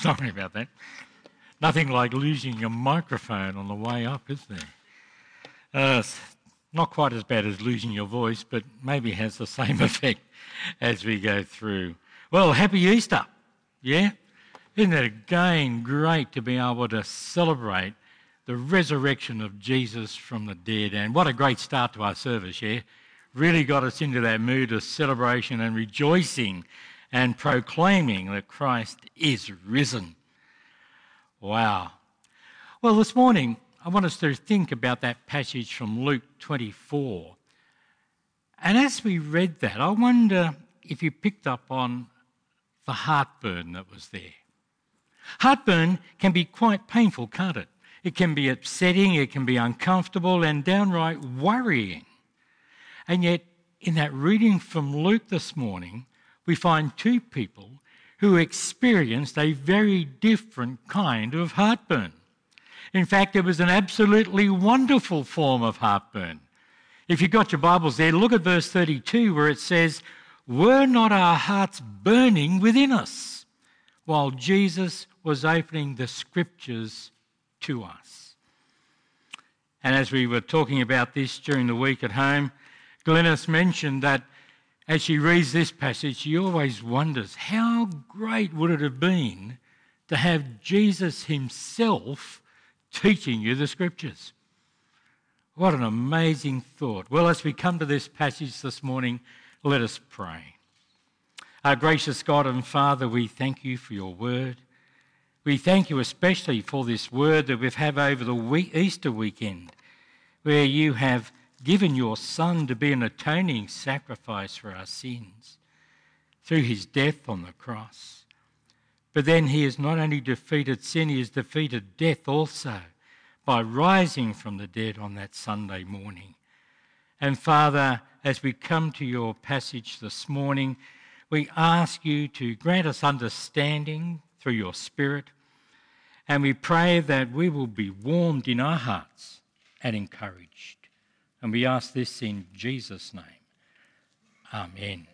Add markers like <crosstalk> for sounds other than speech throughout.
<laughs> Sorry about that. Nothing like losing your microphone on the way up, is there? Uh, not quite as bad as losing your voice, but maybe has the <laughs> same effect as we go through. Well, happy Easter. Yeah? Isn't it again great to be able to celebrate the resurrection of Jesus from the dead? And what a great start to our service, yeah? Really got us into that mood of celebration and rejoicing and proclaiming that Christ is risen. Wow. Well, this morning, I want us to think about that passage from Luke 24. And as we read that, I wonder if you picked up on the heartburn that was there. Heartburn can be quite painful, can't it? It can be upsetting, it can be uncomfortable, and downright worrying. And yet, in that reading from Luke this morning, we find two people who experienced a very different kind of heartburn. In fact, it was an absolutely wonderful form of heartburn. If you've got your Bibles there, look at verse 32 where it says, Were not our hearts burning within us while Jesus was opening the scriptures to us? And as we were talking about this during the week at home, Glennis mentioned that as she reads this passage, she always wonders how great would it have been to have Jesus himself teaching you the scriptures? What an amazing thought. Well, as we come to this passage this morning, let us pray. Our gracious God and Father, we thank you for your word. We thank you especially for this word that we've had over the week, Easter weekend, where you have given your Son to be an atoning sacrifice for our sins through his death on the cross. But then he has not only defeated sin, he has defeated death also by rising from the dead on that Sunday morning. And Father, as we come to your passage this morning, we ask you to grant us understanding through your Spirit, and we pray that we will be warmed in our hearts and encouraged. And we ask this in Jesus' name. Amen.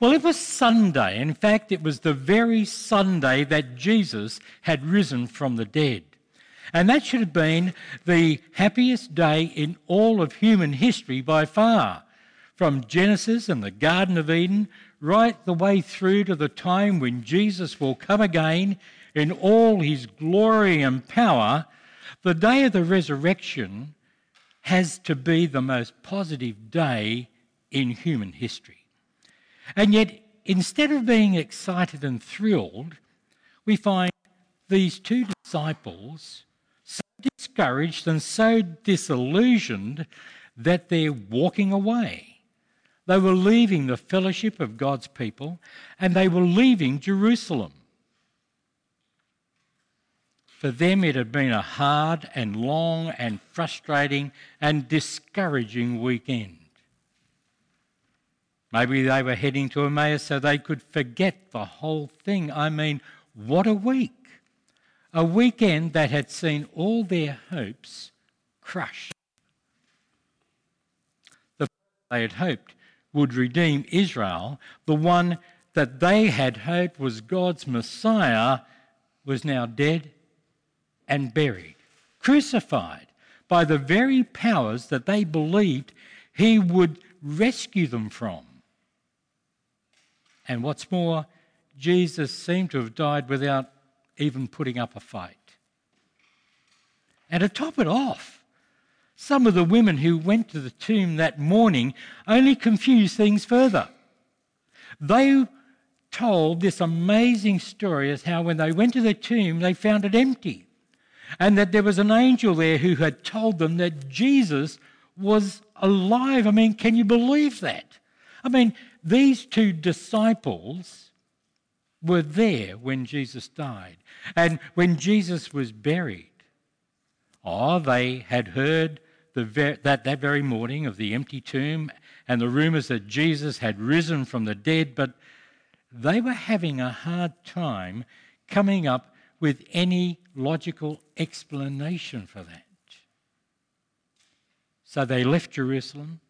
Well, it was Sunday. In fact, it was the very Sunday that Jesus had risen from the dead. And that should have been the happiest day in all of human history by far. From Genesis and the Garden of Eden, right the way through to the time when Jesus will come again in all his glory and power, the day of the resurrection has to be the most positive day in human history. And yet, instead of being excited and thrilled, we find these two disciples so discouraged and so disillusioned that they're walking away. They were leaving the fellowship of God's people and they were leaving Jerusalem. For them, it had been a hard and long and frustrating and discouraging weekend. Maybe they were heading to Emmaus so they could forget the whole thing. I mean, what a week! A weekend that had seen all their hopes crushed. The they had hoped would redeem Israel, the one that they had hoped was God's Messiah, was now dead and buried, crucified by the very powers that they believed he would rescue them from. And what's more, Jesus seemed to have died without even putting up a fight. And to top it off, some of the women who went to the tomb that morning only confused things further. They told this amazing story as how when they went to the tomb, they found it empty and that there was an angel there who had told them that Jesus was alive. I mean, can you believe that? I mean, these two disciples were there when Jesus died and when Jesus was buried. Oh, they had heard the ver- that, that very morning of the empty tomb and the rumours that Jesus had risen from the dead, but they were having a hard time coming up with any logical explanation for that. So they left Jerusalem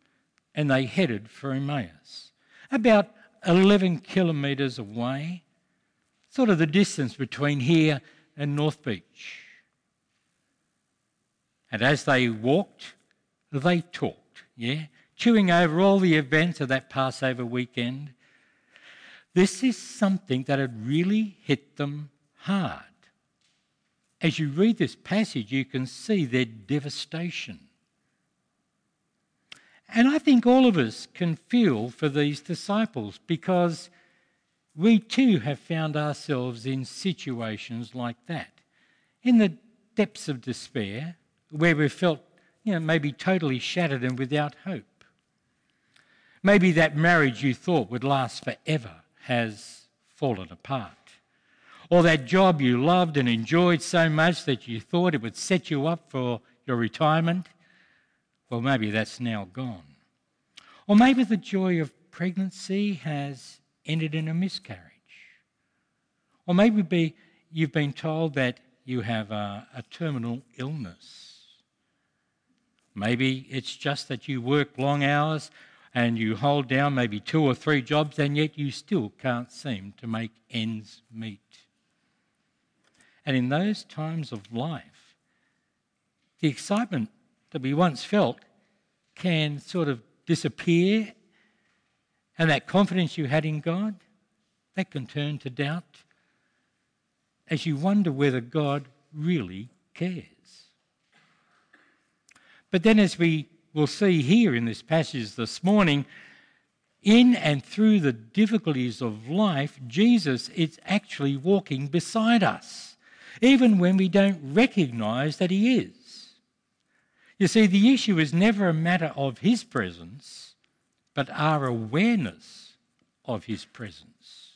and they headed for Emmaus, about 11 kilometres away. sort of the distance between here and North Beach. And as they walked, they talked, yeah, chewing over all the events of that Passover weekend. This is something that had really hit them hard. As you read this passage, you can see their devastation. And I think all of us can feel for these disciples because we too have found ourselves in situations like that. In the depths of despair, where we felt, you know, maybe totally shattered and without hope. Maybe that marriage you thought would last forever has fallen apart. Or that job you loved and enjoyed so much that you thought it would set you up for your retirement, well, maybe that's now gone. Or maybe the joy of pregnancy has ended in a miscarriage. Or maybe be, you've been told that you have a, a terminal illness. Maybe it's just that you work long hours and you hold down maybe two or three jobs and yet you still can't seem to make ends meet. And in those times of life, the excitement that we once felt can sort of disappear, and that confidence you had in God, that can turn to doubt as you wonder whether God really cares. But then, as we will see here in this passage this morning, in and through the difficulties of life, Jesus is actually walking beside us, even when we don't recognize that He is. You see, the issue is never a matter of his presence, but our awareness of his presence.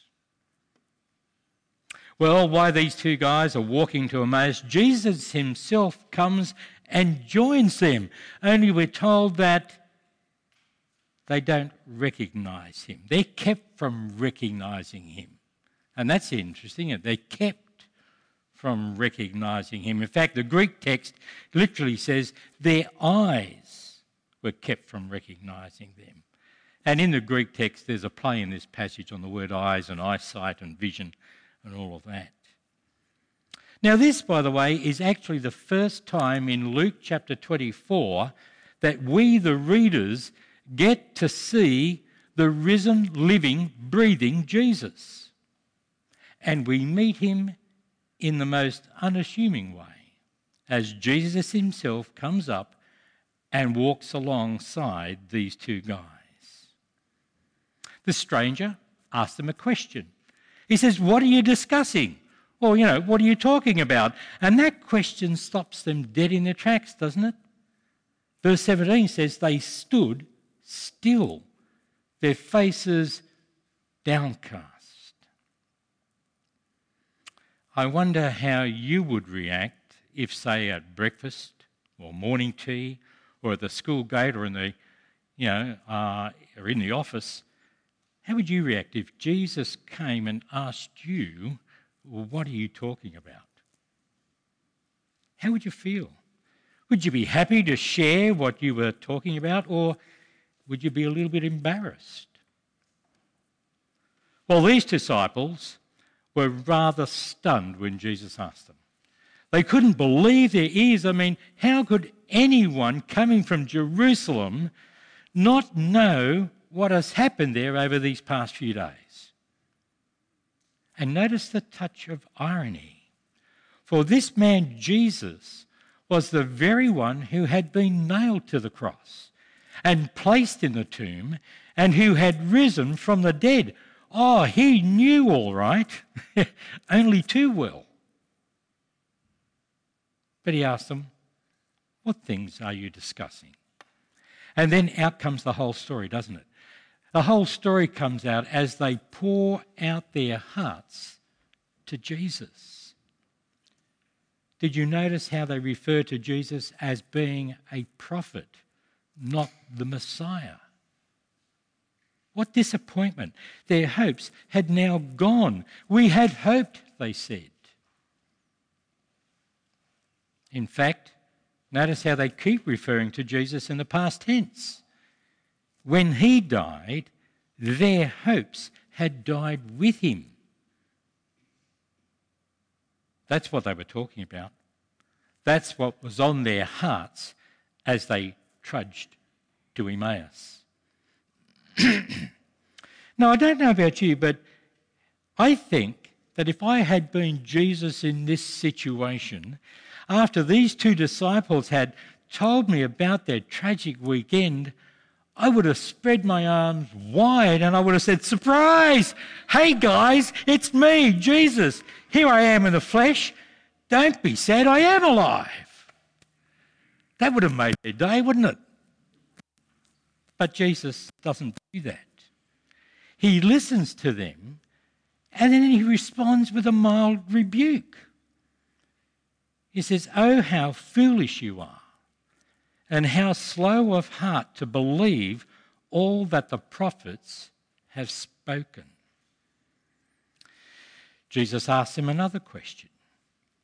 Well, while these two guys are walking to Emmaus, Jesus himself comes and joins them. Only we're told that they don't recognize him. They're kept from recognizing him. And that's interesting. They're kept from recognizing him. In fact, the Greek text literally says their eyes were kept from recognizing them. And in the Greek text, there's a play in this passage on the word eyes and eyesight and vision and all of that. Now, this, by the way, is actually the first time in Luke chapter 24 that we, the readers, get to see the risen, living, breathing Jesus. And we meet him in the most unassuming way as Jesus himself comes up and walks alongside these two guys. The stranger asks them a question. He says, What are you discussing? Or, you know, what are you talking about? And that question stops them dead in their tracks, doesn't it? Verse 17 says, They stood still, their faces downcast. I wonder how you would react if, say, at breakfast or morning tea or at the school gate or in the, you know, uh, or in the office, how would you react if Jesus came and asked you, well, what are you talking about? How would you feel? Would you be happy to share what you were talking about, or would you be a little bit embarrassed? Well, these disciples were rather stunned when Jesus asked them. They couldn't believe their ears. I mean, how could anyone coming from Jerusalem not know what has happened there over these past few days? And notice the touch of irony. For this man, Jesus, was the very one who had been nailed to the cross and placed in the tomb and who had risen from the dead Oh, he knew all right, <laughs> only too well. But he asked them, What things are you discussing? And then out comes the whole story, doesn't it? The whole story comes out as they pour out their hearts to Jesus. Did you notice how they refer to Jesus as being a prophet, not the Messiah? What disappointment. Their hopes had now gone. We had hoped, they said. In fact, notice how they keep referring to Jesus in the past tense. When he died, their hopes had died with him. That's what they were talking about. That's what was on their hearts as they trudged to Emmaus. Now, I don't know about you, but I think that if I had been Jesus in this situation, after these two disciples had told me about their tragic weekend, I would have spread my arms wide and I would have said, Surprise! Hey guys, it's me, Jesus. Here I am in the flesh. Don't be sad, I am alive. That would have made their day, wouldn't it? But Jesus doesn't do that. He listens to them and then he responds with a mild rebuke. He says, Oh, how foolish you are, and how slow of heart to believe all that the prophets have spoken. Jesus asked him another question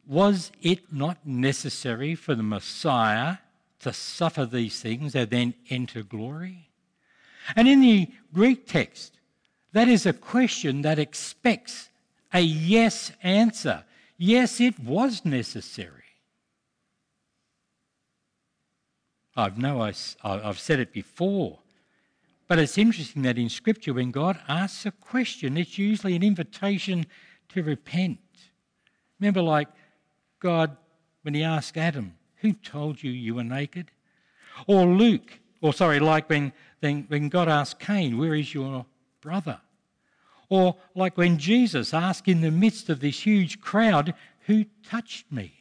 Was it not necessary for the Messiah to suffer these things and then enter glory? And in the Greek text, that is a question that expects a yes answer. Yes, it was necessary. I've know I, I've said it before, but it's interesting that in Scripture, when God asks a question, it's usually an invitation to repent. Remember, like God, when He asked Adam, Who told you you were naked? Or Luke, or sorry, like when, when God asked Cain, Where is your brother? Or like when Jesus asked in the midst of this huge crowd, Who touched me?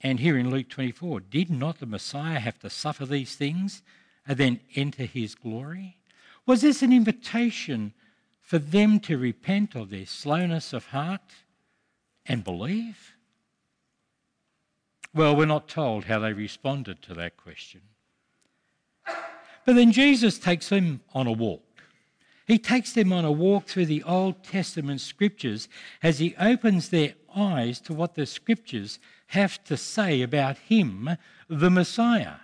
And here in Luke 24, did not the Messiah have to suffer these things and then enter his glory? Was this an invitation for them to repent of their slowness of heart and believe? Well, we're not told how they responded to that question. But then Jesus takes them on a walk. He takes them on a walk through the Old Testament scriptures as he opens their eyes to what the scriptures have to say about him, the Messiah.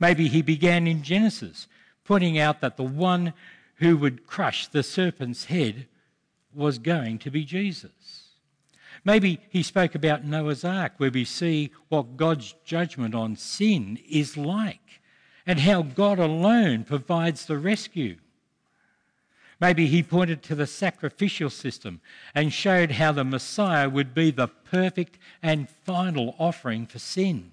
Maybe he began in Genesis, pointing out that the one who would crush the serpent's head was going to be Jesus. Maybe he spoke about Noah's Ark, where we see what God's judgment on sin is like and how God alone provides the rescue. Maybe he pointed to the sacrificial system and showed how the Messiah would be the perfect and final offering for sin.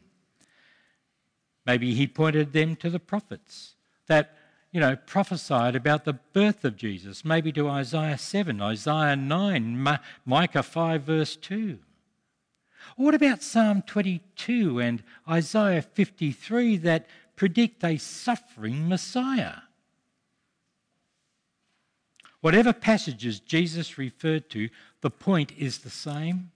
Maybe he pointed them to the prophets that, you know, prophesied about the birth of Jesus, maybe to Isaiah 7, Isaiah 9, Micah 5, verse 2. what about Psalm 22 and Isaiah 53 that predict a suffering Messiah? Whatever passages Jesus referred to, the point is the same.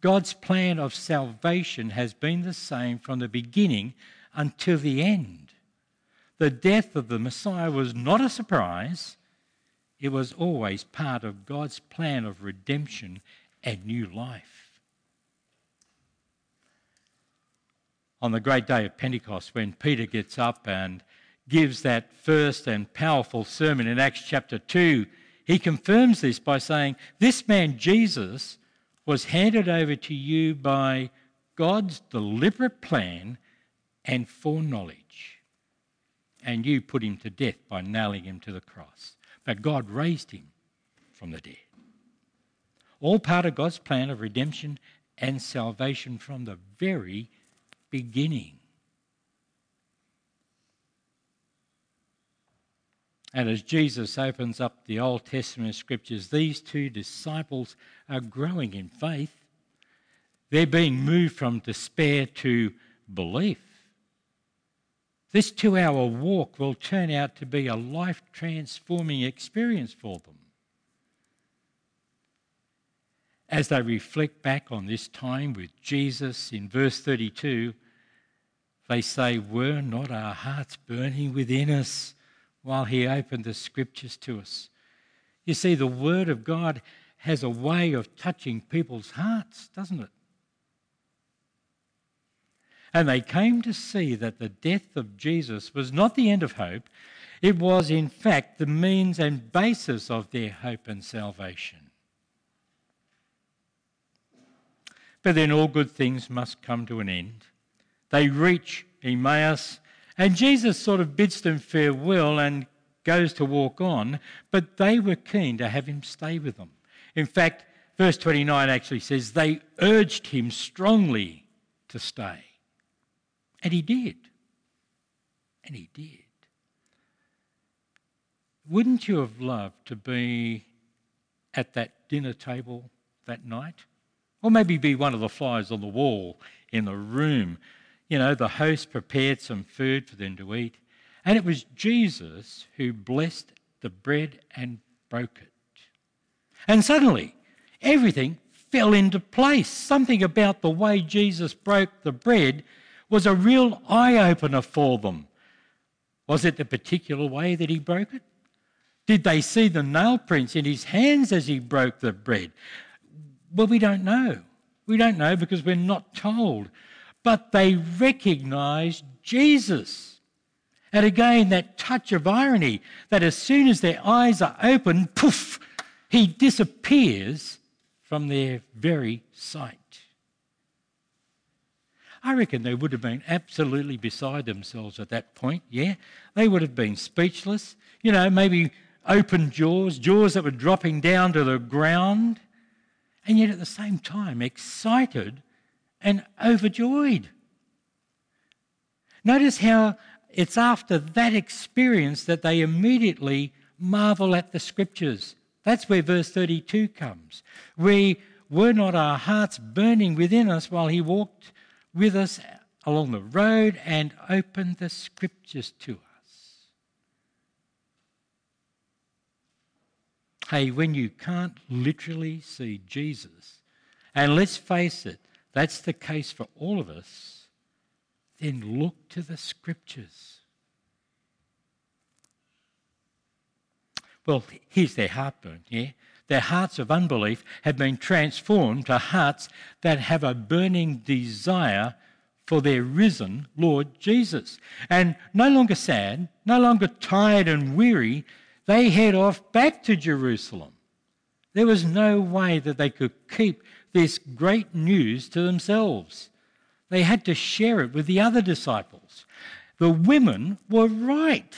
God's plan of salvation has been the same from the beginning until the end. The death of the Messiah was not a surprise, it was always part of God's plan of redemption and new life. On the great day of Pentecost, when Peter gets up and gives that first and powerful sermon in Acts chapter 2, he confirms this by saying, This man Jesus was handed over to you by God's deliberate plan and foreknowledge. And you put him to death by nailing him to the cross. But God raised him from the dead. All part of God's plan of redemption and salvation from the very beginning. And as Jesus opens up the Old Testament scriptures, these two disciples are growing in faith. They're being moved from despair to belief. This two hour walk will turn out to be a life transforming experience for them. As they reflect back on this time with Jesus in verse 32, they say, Were not our hearts burning within us? while he opened the scriptures to us. You see, the Word of God has a way of touching people's hearts, doesn't it? And they came to see that the death of Jesus was not the end of hope, it was, in fact, the means and basis of their hope and salvation. But then all good things must come to an end. They reach Emmaus, and Jesus sort of bids them farewell and goes to walk on, but they were keen to have him stay with them. In fact, verse 29 actually says they urged him strongly to stay. And he did. And he did. Wouldn't you have loved to be at that dinner table that night? Or maybe be one of the flies on the wall in the room. You know, the host prepared some food for them to eat, and it was Jesus who blessed the bread and broke it. And suddenly, everything fell into place. Something about the way Jesus broke the bread was a real eye opener for them. Was it the particular way that he broke it? Did they see the nail prints in his hands as he broke the bread? Well, we don't know. We don't know because we're not told. But they recognized Jesus. And again, that touch of irony that as soon as their eyes are open, poof, he disappears from their very sight. I reckon they would have been absolutely beside themselves at that point, yeah? They would have been speechless, you know, maybe open jaws, jaws that were dropping down to the ground, and yet at the same time excited and overjoyed. Notice how it's after that experience that they immediately marvel at the scriptures. That's where verse 32 comes. We were not our hearts burning within us while he walked with us along the road and opened the scriptures to us. Hey, when you can't literally see Jesus, and let's face it, that's the case for all of us, then look to the scriptures. Well, here's their heartburn, yeah? Their hearts of unbelief have been transformed to hearts that have a burning desire for their risen Lord Jesus. And no longer sad, no longer tired and weary, they head off back to Jerusalem. There was no way that they could keep this great news to themselves. They had to share it with the other disciples. The women were right.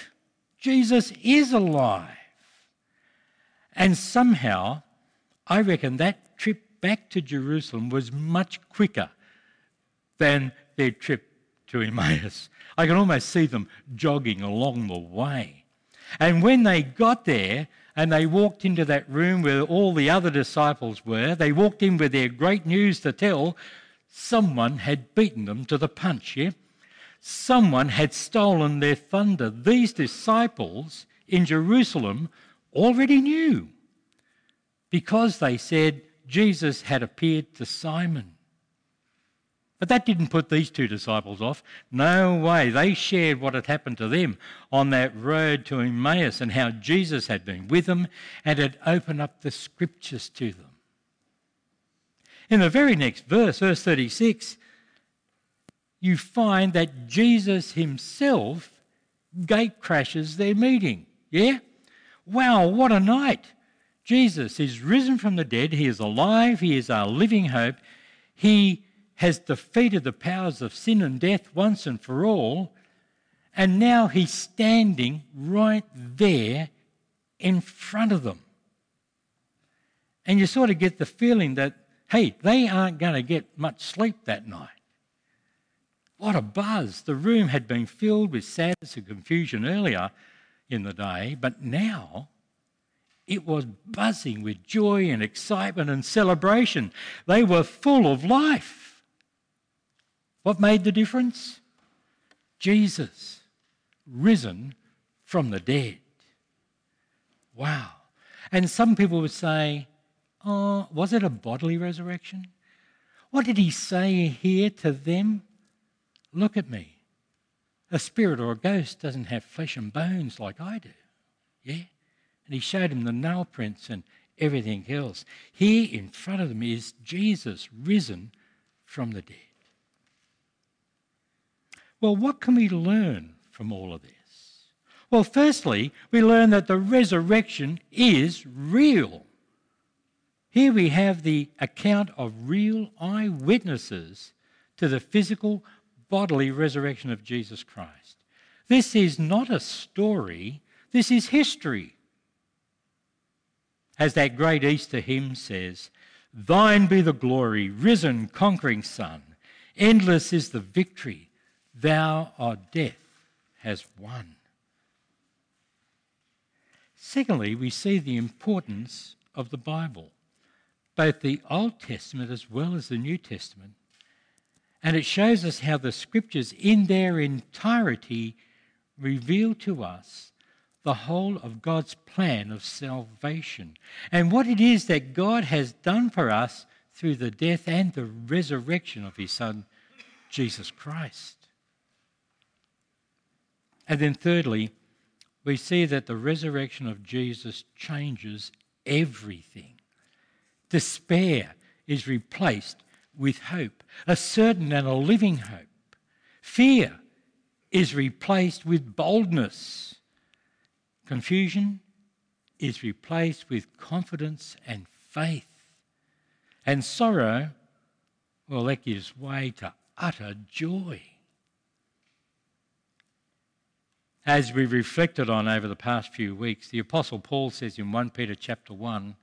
Jesus is alive. And somehow, I reckon that trip back to Jerusalem was much quicker than their trip to Emmaus. I can almost see them jogging along the way. And when they got there and they walked into that room where all the other disciples were, they walked in with their great news to tell. Someone had beaten them to the punch, yeah? Someone had stolen their thunder. These disciples in Jerusalem already knew because they said Jesus had appeared to Simon. But that didn't put these two disciples off. No way. They shared what had happened to them on that road to Emmaus and how Jesus had been with them and had opened up the scriptures to them. In the very next verse, verse 36, you find that Jesus himself gate crashes their meeting. Yeah? Wow, what a night! Jesus is risen from the dead. He is alive. He is our living hope. He has defeated the powers of sin and death once and for all. And now he's standing right there in front of them. And you sort of get the feeling that, hey, they aren't going to get much sleep that night. What a buzz. The room had been filled with sadness and confusion earlier in the day, but now it was buzzing with joy and excitement and celebration. They were full of life. What made the difference? Jesus, risen from the dead. Wow. And some people would say, oh, was it a bodily resurrection? What did he say here to them? Look at me. A spirit or a ghost doesn't have flesh and bones like I do. Yeah? And he showed him the nail prints and everything else. Here in front of them is Jesus risen from the dead. Well, what can we learn from all of this? Well, firstly, we learn that the resurrection is real. Here we have the account of real eyewitnesses to the physical, bodily resurrection of Jesus Christ. This is not a story, this is history. As that great Easter hymn says, Thine be the glory, risen, conquering Son. Endless is the victory, thou, our death, has won. Secondly, we see the importance of the Bible, both the Old Testament as well as the New Testament. And it shows us how the scriptures, in their entirety, reveal to us the whole of God's plan of salvation and what it is that God has done for us through the death and the resurrection of his Son, Jesus Christ. And then, thirdly, we see that the resurrection of Jesus changes everything. Despair is replaced with hope, a certain and a living hope. Fear is replaced with boldness. Confusion is replaced with confidence and faith. And sorrow, well, that gives way to utter joy. As we reflected on over the past few weeks, the Apostle Paul says in 1 Peter chapter 1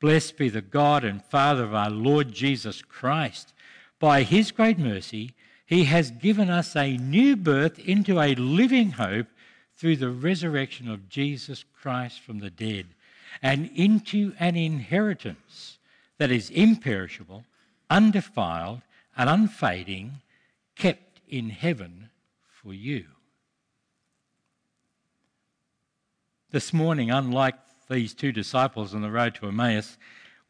Blessed be the God and Father of our Lord Jesus Christ. By his great mercy, he has given us a new birth into a living hope through the resurrection of Jesus Christ from the dead, and into an inheritance that is imperishable, undefiled, and unfading, kept in heaven for you. This morning, unlike these two disciples on the road to Emmaus,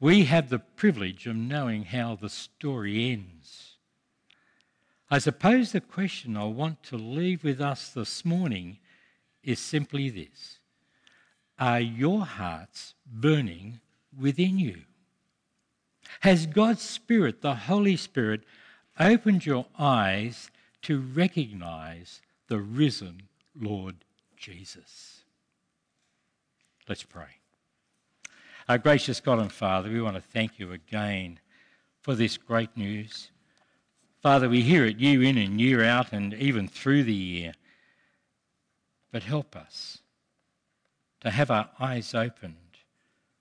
we have the privilege of knowing how the story ends. I suppose the question I want to leave with us this morning is simply this Are your hearts burning within you? Has God's Spirit, the Holy Spirit, opened your eyes to recognize the risen Lord Jesus? Let's pray. Our gracious God and Father, we want to thank you again for this great news. Father, we hear it year in and year out and even through the year. But help us to have our eyes opened,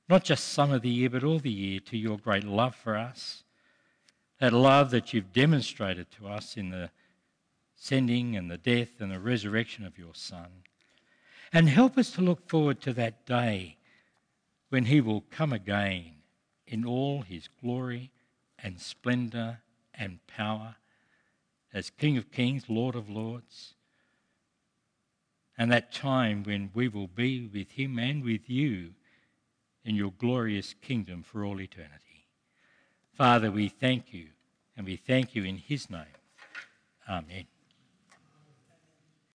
not just some of the year, but all the year, to your great love for us. That love that you've demonstrated to us in the sending and the death and the resurrection of your Son. And help us to look forward to that day when he will come again in all his glory and splendour and power as King of Kings, Lord of Lords. And that time when we will be with him and with you in your glorious kingdom for all eternity. Father, we thank you, and we thank you in his name. Amen.